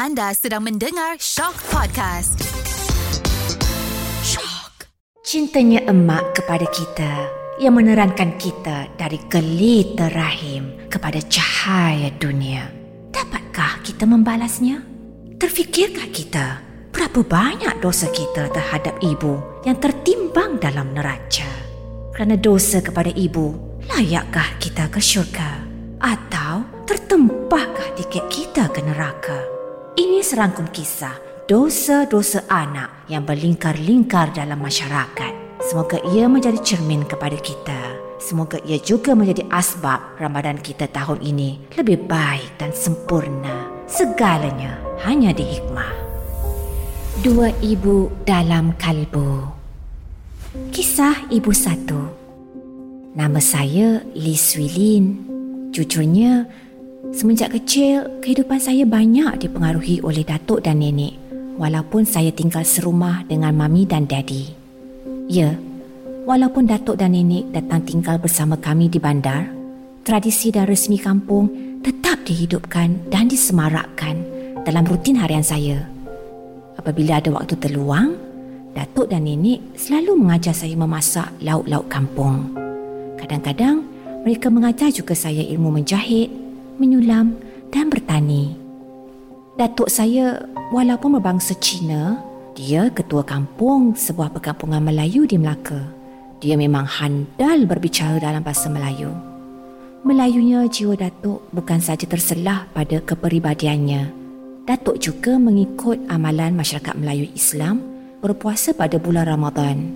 Anda sedang mendengar Shock Podcast. Shock. Cintanya emak kepada kita yang menerangkan kita dari gelita rahim kepada cahaya dunia. Dapatkah kita membalasnya? Terfikirkah kita berapa banyak dosa kita terhadap ibu yang tertimbang dalam neraca? Kerana dosa kepada ibu, layakkah kita ke syurga? Atau tertempahkah tiket kita ke neraka? Ini serangkum kisah dosa-dosa anak yang berlingkar-lingkar dalam masyarakat. Semoga ia menjadi cermin kepada kita. Semoga ia juga menjadi asbab Ramadan kita tahun ini lebih baik dan sempurna. Segalanya hanya di hikmah. Dua ibu dalam kalbu. Kisah ibu satu. Nama saya Lee Swilin. Jujurnya, Semenjak kecil, kehidupan saya banyak dipengaruhi oleh datuk dan nenek walaupun saya tinggal serumah dengan mami dan daddy. Ya, walaupun datuk dan nenek datang tinggal bersama kami di bandar, tradisi dan resmi kampung tetap dihidupkan dan disemarakkan dalam rutin harian saya. Apabila ada waktu terluang, datuk dan nenek selalu mengajar saya memasak lauk-lauk kampung. Kadang-kadang, mereka mengajar juga saya ilmu menjahit, menyulam dan bertani. Datuk saya walaupun berbangsa Cina, dia ketua kampung sebuah perkampungan Melayu di Melaka. Dia memang handal berbicara dalam bahasa Melayu. Melayunya jiwa Datuk bukan saja terselah pada kepribadiannya. Datuk juga mengikut amalan masyarakat Melayu Islam berpuasa pada bulan Ramadan.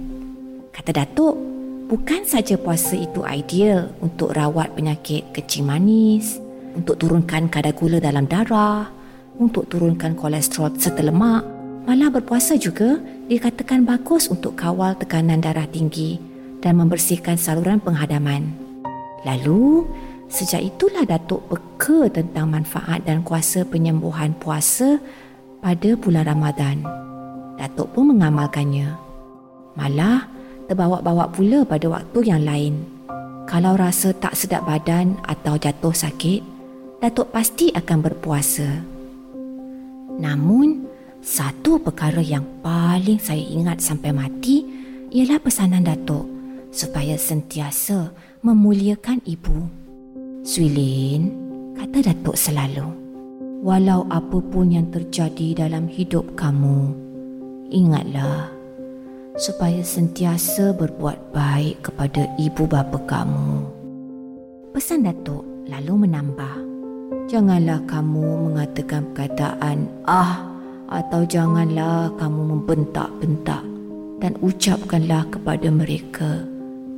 Kata Datuk, bukan saja puasa itu ideal untuk rawat penyakit kecing manis, untuk turunkan kadar gula dalam darah, untuk turunkan kolesterol serta lemak. Malah berpuasa juga dikatakan bagus untuk kawal tekanan darah tinggi dan membersihkan saluran penghadaman. Lalu, sejak itulah Datuk peka tentang manfaat dan kuasa penyembuhan puasa pada bulan Ramadan. Datuk pun mengamalkannya. Malah, terbawa-bawa pula pada waktu yang lain. Kalau rasa tak sedap badan atau jatuh sakit, Datuk pasti akan berpuasa. Namun, satu perkara yang paling saya ingat sampai mati ialah pesanan Datuk supaya sentiasa memuliakan ibu. Suilin, kata Datuk selalu, walau apa pun yang terjadi dalam hidup kamu, ingatlah supaya sentiasa berbuat baik kepada ibu bapa kamu. Pesan Datuk lalu menambah, Janganlah kamu mengatakan perkataan ah atau janganlah kamu membentak-bentak dan ucapkanlah kepada mereka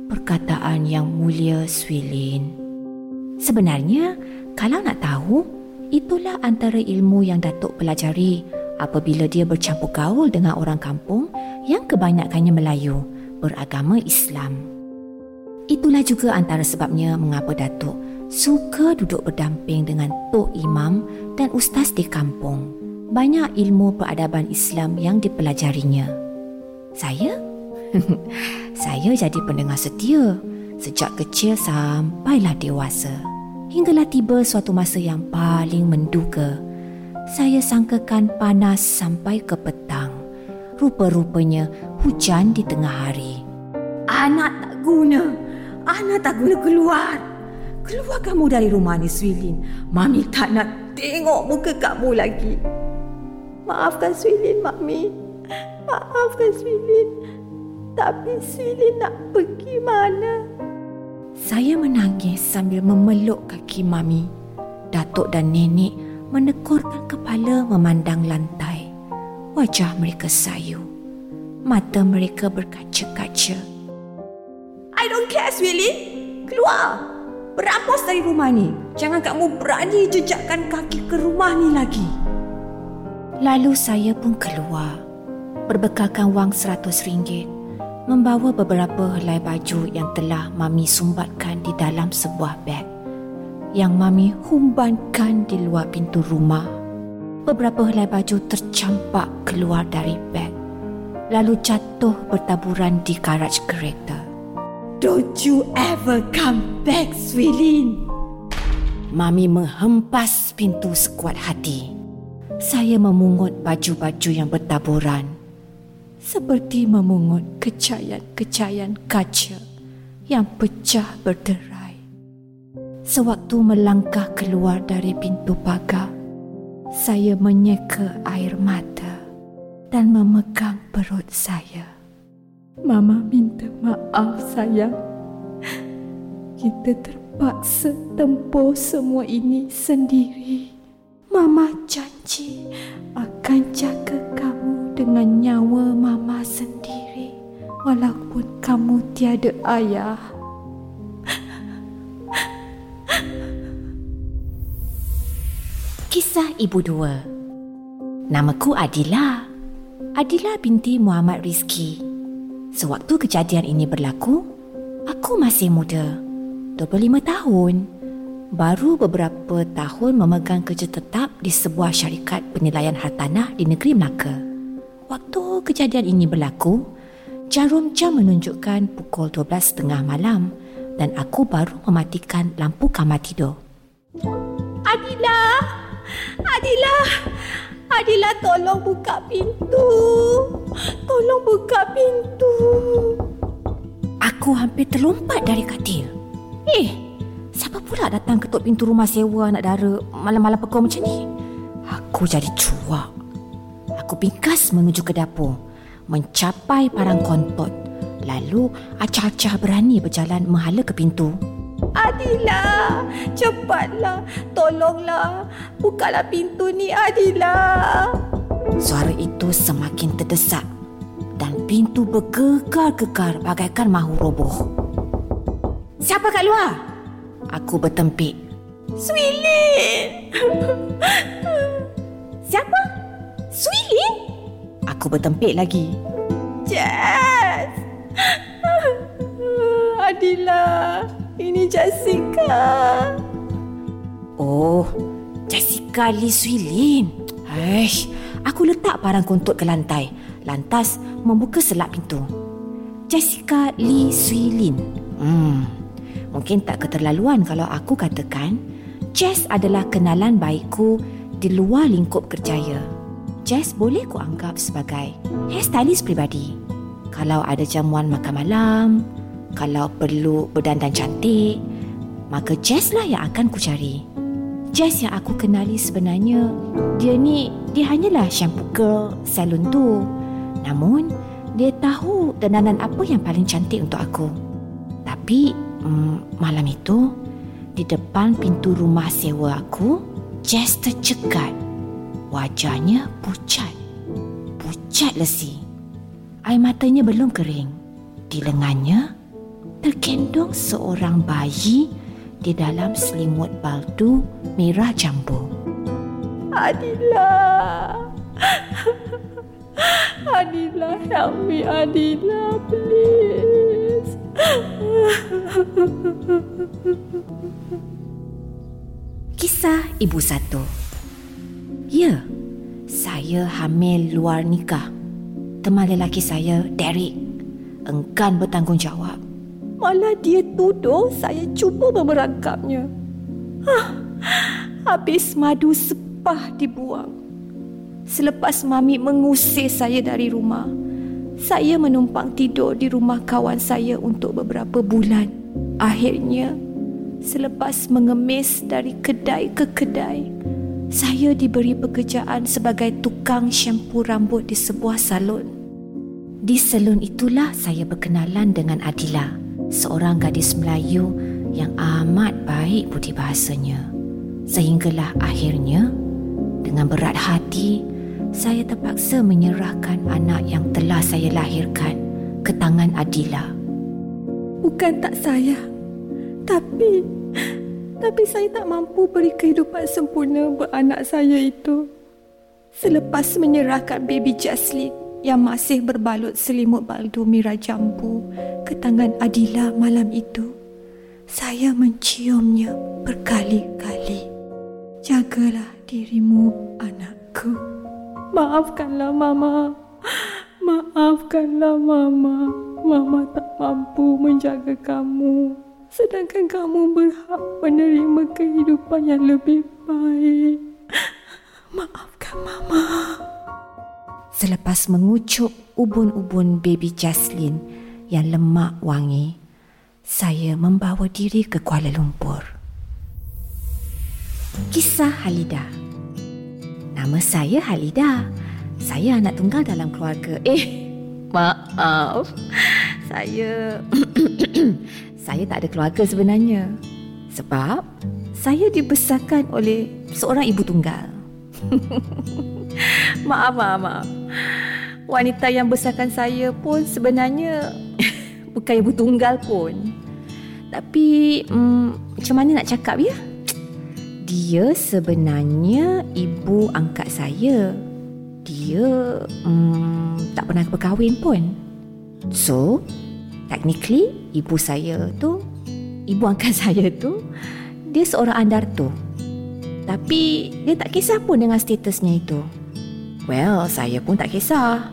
perkataan yang mulia Swilin. Sebenarnya, kalau nak tahu, itulah antara ilmu yang Datuk pelajari apabila dia bercampur gaul dengan orang kampung yang kebanyakannya Melayu beragama Islam. Itulah juga antara sebabnya mengapa Datuk suka duduk berdamping dengan Tok Imam dan Ustaz di kampung. Banyak ilmu peradaban Islam yang dipelajarinya. Saya? saya jadi pendengar setia sejak kecil sampailah dewasa. Hinggalah tiba suatu masa yang paling menduga. Saya sangkakan panas sampai ke petang. Rupa-rupanya hujan di tengah hari. Anak tak guna. Anak tak guna keluar. Keluar kamu dari rumah ni, Swilin. Mami tak nak tengok muka kamu lagi. Maafkan Swilin, Mami. Maafkan Swilin. Tapi Swilin nak pergi mana? Saya menangis sambil memeluk kaki Mami. Datuk dan Nenek menekurkan kepala memandang lantai. Wajah mereka sayu. Mata mereka berkaca-kaca. I don't care, Swilin. Keluar! Berampos dari rumah ni. Jangan kamu berani jejakkan kaki ke rumah ni lagi. Lalu saya pun keluar. Berbekalkan wang seratus ringgit. Membawa beberapa helai baju yang telah Mami sumbatkan di dalam sebuah beg. Yang Mami humbankan di luar pintu rumah. Beberapa helai baju tercampak keluar dari beg. Lalu jatuh bertaburan di garaj kereta. Don't you ever come back, Swilin. Mami menghempas pintu sekuat hati. saya memungut baju-baju yang bertaburan seperti memungut kecayan-kecayan kaca yang pecah berderai. Sewaktu melangkah keluar dari pintu pagar, saya menyeka air mata dan memegang perut saya. Mama minta maaf sayang. Kita terpaksa tempuh semua ini sendiri. Mama janji akan jaga kamu dengan nyawa Mama sendiri walaupun kamu tiada ayah. Kisah Ibu Dua Namaku Adila. Adila binti Muhammad Rizki. Sewaktu kejadian ini berlaku, aku masih muda, 25 tahun baru beberapa tahun memegang kerja tetap di sebuah syarikat penilaian hartanah di negeri Melaka. Waktu kejadian ini berlaku, jarum jam menunjukkan pukul 12.30 malam dan aku baru mematikan lampu kamar tidur. Adila! Adila! Adila tolong buka pintu. Tolong buka pintu. Aku hampir terlompat dari katil. Eh, Siapa pula datang ketuk pintu rumah sewa anak dara malam-malam pekau macam ni? Aku jadi cuak. Aku pingkas menuju ke dapur, mencapai parang kontot. Lalu acah-acah berani berjalan menghala ke pintu. Adila, cepatlah. Tolonglah. Bukalah pintu ni, Adila. Suara itu semakin terdesak dan pintu bergegar-gegar bagaikan mahu roboh. Siapa kat luar? Aku bertempik. Swilin! Siapa? Swilin? Aku bertempik lagi. Jess! Adila, ini Jessica. Oh, Jessica Lee Swilin. Aish, aku letak parang kontot ke lantai. Lantas membuka selap pintu. Jessica Lee Swilin. Hmm, Mungkin tak keterlaluan kalau aku katakan Jess adalah kenalan baikku di luar lingkup kerjaya. Jess boleh ku anggap sebagai hairstylist pribadi. Kalau ada jamuan makan malam, kalau perlu berdandan cantik, maka Jess lah yang akan ku cari. Jess yang aku kenali sebenarnya, dia ni, dia hanyalah shampoo girl salon tu. Namun, dia tahu dandanan apa yang paling cantik untuk aku. Tapi, hmm, malam itu di depan pintu rumah sewa aku, Jess tercekat. Wajahnya pucat. Pucat lesi. Air matanya belum kering. Di lengannya terkendung seorang bayi di dalam selimut baldu merah jambu. Adila. Adila, help me, Adila, please. Kisah Ibu Satu Ya, saya hamil luar nikah. Teman lelaki saya, Derek, enggan bertanggungjawab. Malah dia tuduh saya cuba memerangkapnya. Hah, habis madu sepah dibuang. Selepas mami mengusir saya dari rumah, saya menumpang tidur di rumah kawan saya untuk beberapa bulan. Akhirnya, selepas mengemis dari kedai ke kedai, saya diberi pekerjaan sebagai tukang syampu rambut di sebuah salon. Di salon itulah saya berkenalan dengan Adila, seorang gadis Melayu yang amat baik budi bahasanya. Sehinggalah akhirnya, dengan berat hati, saya terpaksa menyerahkan anak yang telah saya lahirkan ke tangan Adila. Bukan tak sayang, tapi tapi saya tak mampu beri kehidupan sempurna beranak saya itu. Selepas menyerahkan baby Jaslyn yang masih berbalut selimut baldu mira jambu ke tangan Adila malam itu, saya menciumnya berkali-kali. Jagalah dirimu, anakku. Maafkanlah Mama. Maafkanlah Mama. Mama tak mampu menjaga kamu. Sedangkan kamu berhak menerima kehidupan yang lebih baik. Maafkan. Maafkan Mama. Selepas mengucuk ubun-ubun baby Jaslyn yang lemak wangi, saya membawa diri ke Kuala Lumpur. Kisah Halida Nama saya Halida. Saya anak tunggal dalam keluarga. Eh, maaf. Saya saya tak ada keluarga sebenarnya. Sebab saya dibesarkan oleh seorang ibu tunggal. maaf, maaf, maaf. Wanita yang besarkan saya pun sebenarnya bukan ibu tunggal pun. Tapi hmm, macam mana nak cakap ya? Dia sebenarnya ibu angkat saya. Dia hmm, tak pernah berkahwin pun. So, technically ibu saya tu, ibu angkat saya tu, dia seorang andarto. Tapi dia tak kisah pun dengan statusnya itu. Well, saya pun tak kisah.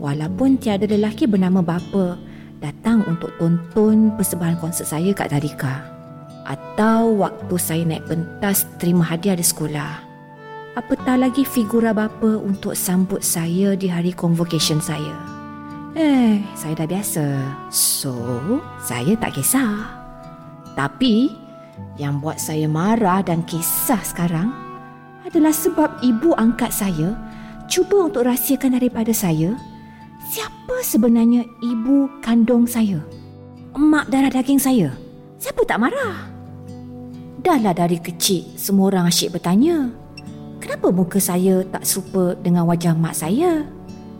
Walaupun tiada lelaki bernama bapa datang untuk tonton persembahan konsert saya kat Tarika. Atau waktu saya naik pentas terima hadiah di sekolah. Apatah lagi figura bapa untuk sambut saya di hari convocation saya. Eh, saya dah biasa. So, saya tak kisah. Tapi, yang buat saya marah dan kisah sekarang adalah sebab ibu angkat saya cuba untuk rahsiakan daripada saya siapa sebenarnya ibu kandung saya. Emak darah daging saya. Siapa tak marah? Dahlah dari kecil semua orang asyik bertanya. Kenapa muka saya tak serupa dengan wajah mak saya?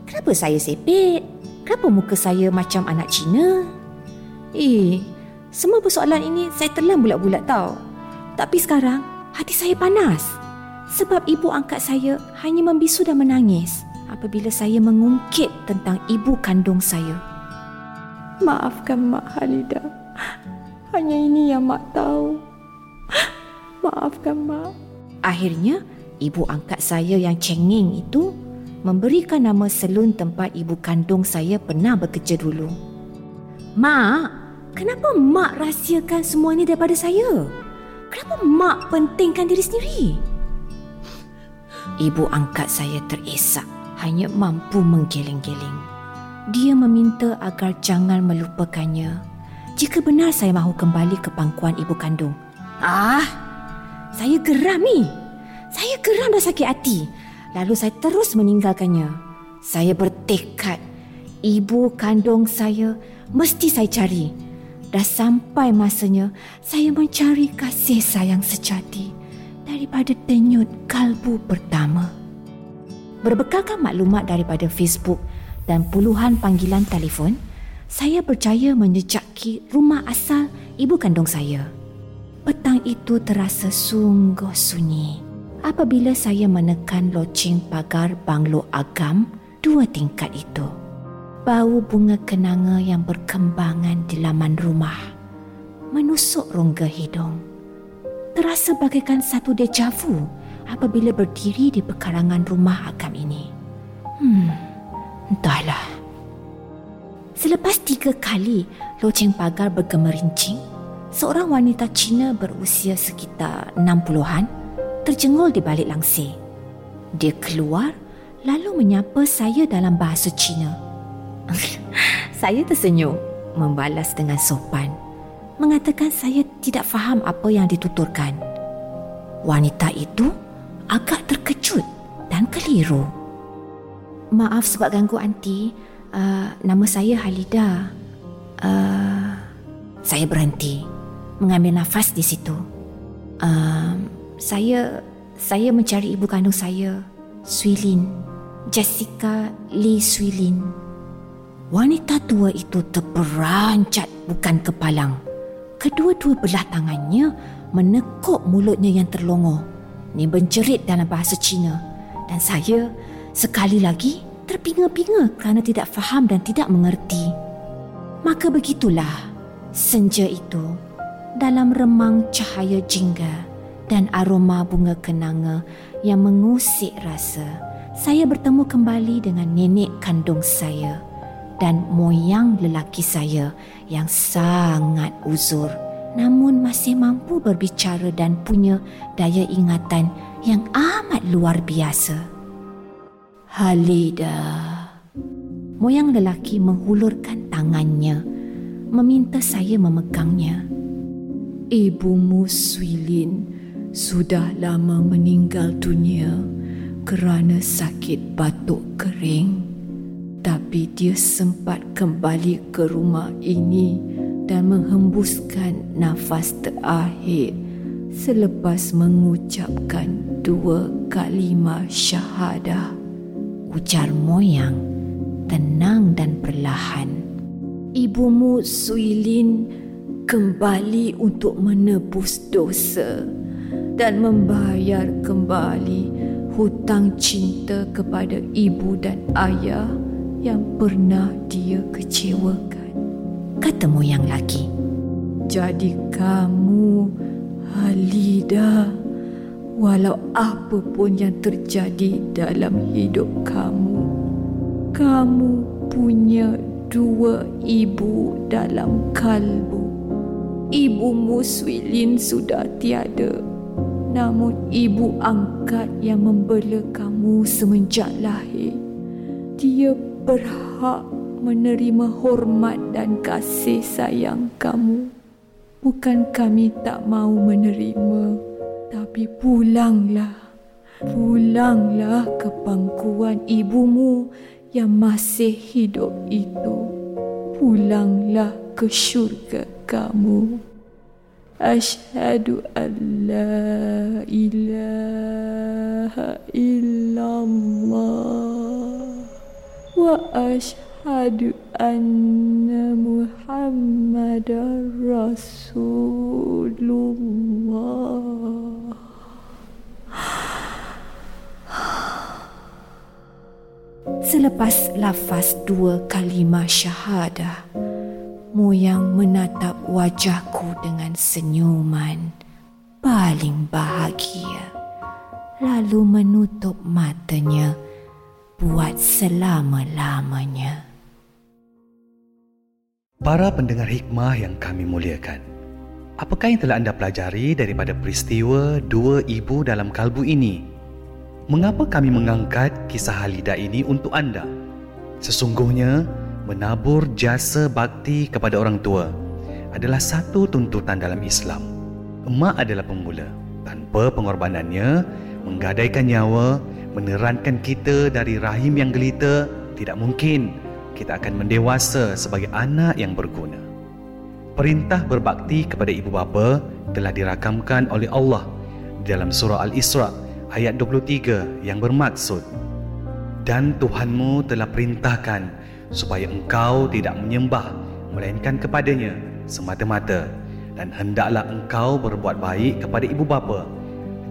Kenapa saya sepit? Kenapa muka saya macam anak Cina? Eh, semua persoalan ini saya telan bulat-bulat tau. Tapi sekarang, hati saya panas. Sebab ibu angkat saya hanya membisu dan menangis apabila saya mengungkit tentang ibu kandung saya. Maafkan Mak Halida. Hanya ini yang Mak tahu. Maafkan Mak. Akhirnya, ibu angkat saya yang cengeng itu memberikan nama selun tempat ibu kandung saya pernah bekerja dulu. Mak, Kenapa mak rahsiakan semua ini daripada saya? Kenapa mak pentingkan diri sendiri? Ibu angkat saya teresak, hanya mampu menggeleng-geleng. Dia meminta agar jangan melupakannya. Jika benar saya mahu kembali ke pangkuan ibu kandung. Ah, saya geram ni. Saya geram dan sakit hati. Lalu saya terus meninggalkannya. Saya bertekad, ibu kandung saya mesti saya cari. Dah sampai masanya saya mencari kasih sayang sejati daripada denyut kalbu pertama. Berbekalkan maklumat daripada Facebook dan puluhan panggilan telefon, saya berjaya menjejaki rumah asal ibu kandung saya. Petang itu terasa sungguh sunyi apabila saya menekan loceng pagar banglo agam dua tingkat itu bau bunga kenanga yang berkembangan di laman rumah menusuk rongga hidung. Terasa bagaikan satu dejavu apabila berdiri di pekarangan rumah akam ini. Hmm, entahlah. Selepas tiga kali loceng pagar bergemerincing, seorang wanita Cina berusia sekitar 60-an terjengol di balik langsir. Dia keluar lalu menyapa saya dalam bahasa Cina. saya tersenyum membalas dengan sopan mengatakan saya tidak faham apa yang dituturkan. Wanita itu agak terkejut dan keliru. Maaf sebab ganggu anti. Uh, nama saya Halida. Uh, saya berhenti mengambil nafas di situ. Uh, saya saya mencari ibu kandung saya, Swilin, Jessica Lee Swilin. Wanita tua itu terperancat bukan kepalang. Kedua-dua belah tangannya menekuk mulutnya yang terlongor. Ini mencerit dalam bahasa Cina. Dan saya sekali lagi terpinga-pinga kerana tidak faham dan tidak mengerti. Maka begitulah senja itu dalam remang cahaya jingga dan aroma bunga kenanga yang mengusik rasa. Saya bertemu kembali dengan nenek kandung saya dan moyang lelaki saya yang sangat uzur namun masih mampu berbicara dan punya daya ingatan yang amat luar biasa. Halida. Moyang lelaki menghulurkan tangannya meminta saya memegangnya. Ibumu Swilin sudah lama meninggal dunia kerana sakit batuk kering. Tapi dia sempat kembali ke rumah ini dan menghembuskan nafas terakhir selepas mengucapkan dua kalimah syahadah. Ujar moyang tenang dan perlahan. Ibumu Suilin kembali untuk menebus dosa dan membayar kembali hutang cinta kepada ibu dan ayah yang pernah dia kecewakan. Kata moyang laki. Jadi kamu, Halida, walau apa pun yang terjadi dalam hidup kamu, kamu punya dua ibu dalam kalbu. Ibu Muswilin sudah tiada. Namun ibu angkat yang membela kamu semenjak lahir. Dia berhak menerima hormat dan kasih sayang kamu. Bukan kami tak mau menerima, tapi pulanglah. Pulanglah ke pangkuan ibumu yang masih hidup itu. Pulanglah ke syurga kamu. Ashhadu an la ilaha illallah. واشهد ان محمدا رسول الله Selepas lafaz dua kalimah syahadah, Moyang menatap wajahku dengan senyuman paling bahagia. Lalu menutup matanya buat selama-lamanya. Para pendengar hikmah yang kami muliakan, apakah yang telah anda pelajari daripada peristiwa dua ibu dalam kalbu ini? Mengapa kami mengangkat kisah Halida ini untuk anda? Sesungguhnya, menabur jasa bakti kepada orang tua adalah satu tuntutan dalam Islam. Emak adalah pemula. Tanpa pengorbanannya, menggadaikan nyawa, menerankan kita dari rahim yang gelita, tidak mungkin kita akan mendewasa sebagai anak yang berguna. Perintah berbakti kepada ibu bapa telah dirakamkan oleh Allah dalam surah Al-Isra ayat 23 yang bermaksud dan Tuhanmu telah perintahkan supaya engkau tidak menyembah melainkan kepadanya semata-mata dan hendaklah engkau berbuat baik kepada ibu bapa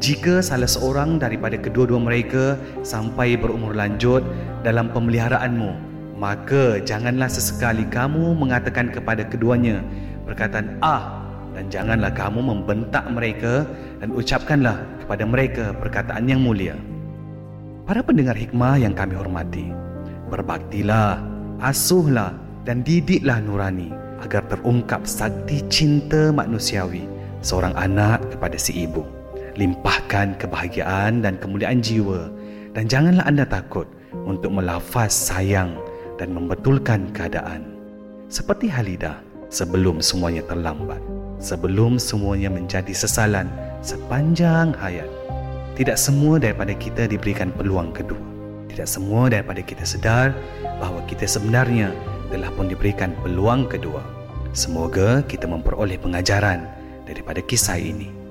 jika salah seorang daripada kedua-dua mereka sampai berumur lanjut dalam pemeliharaanmu, maka janganlah sesekali kamu mengatakan kepada keduanya perkataan ah dan janganlah kamu membentak mereka dan ucapkanlah kepada mereka perkataan yang mulia. Para pendengar hikmah yang kami hormati, berbaktilah, asuhlah dan didiklah nurani agar terungkap sakti cinta manusiawi seorang anak kepada si ibu limpahkan kebahagiaan dan kemuliaan jiwa dan janganlah anda takut untuk melafaz sayang dan membetulkan keadaan. Seperti Halida sebelum semuanya terlambat, sebelum semuanya menjadi sesalan sepanjang hayat. Tidak semua daripada kita diberikan peluang kedua. Tidak semua daripada kita sedar bahawa kita sebenarnya telah pun diberikan peluang kedua. Semoga kita memperoleh pengajaran daripada kisah ini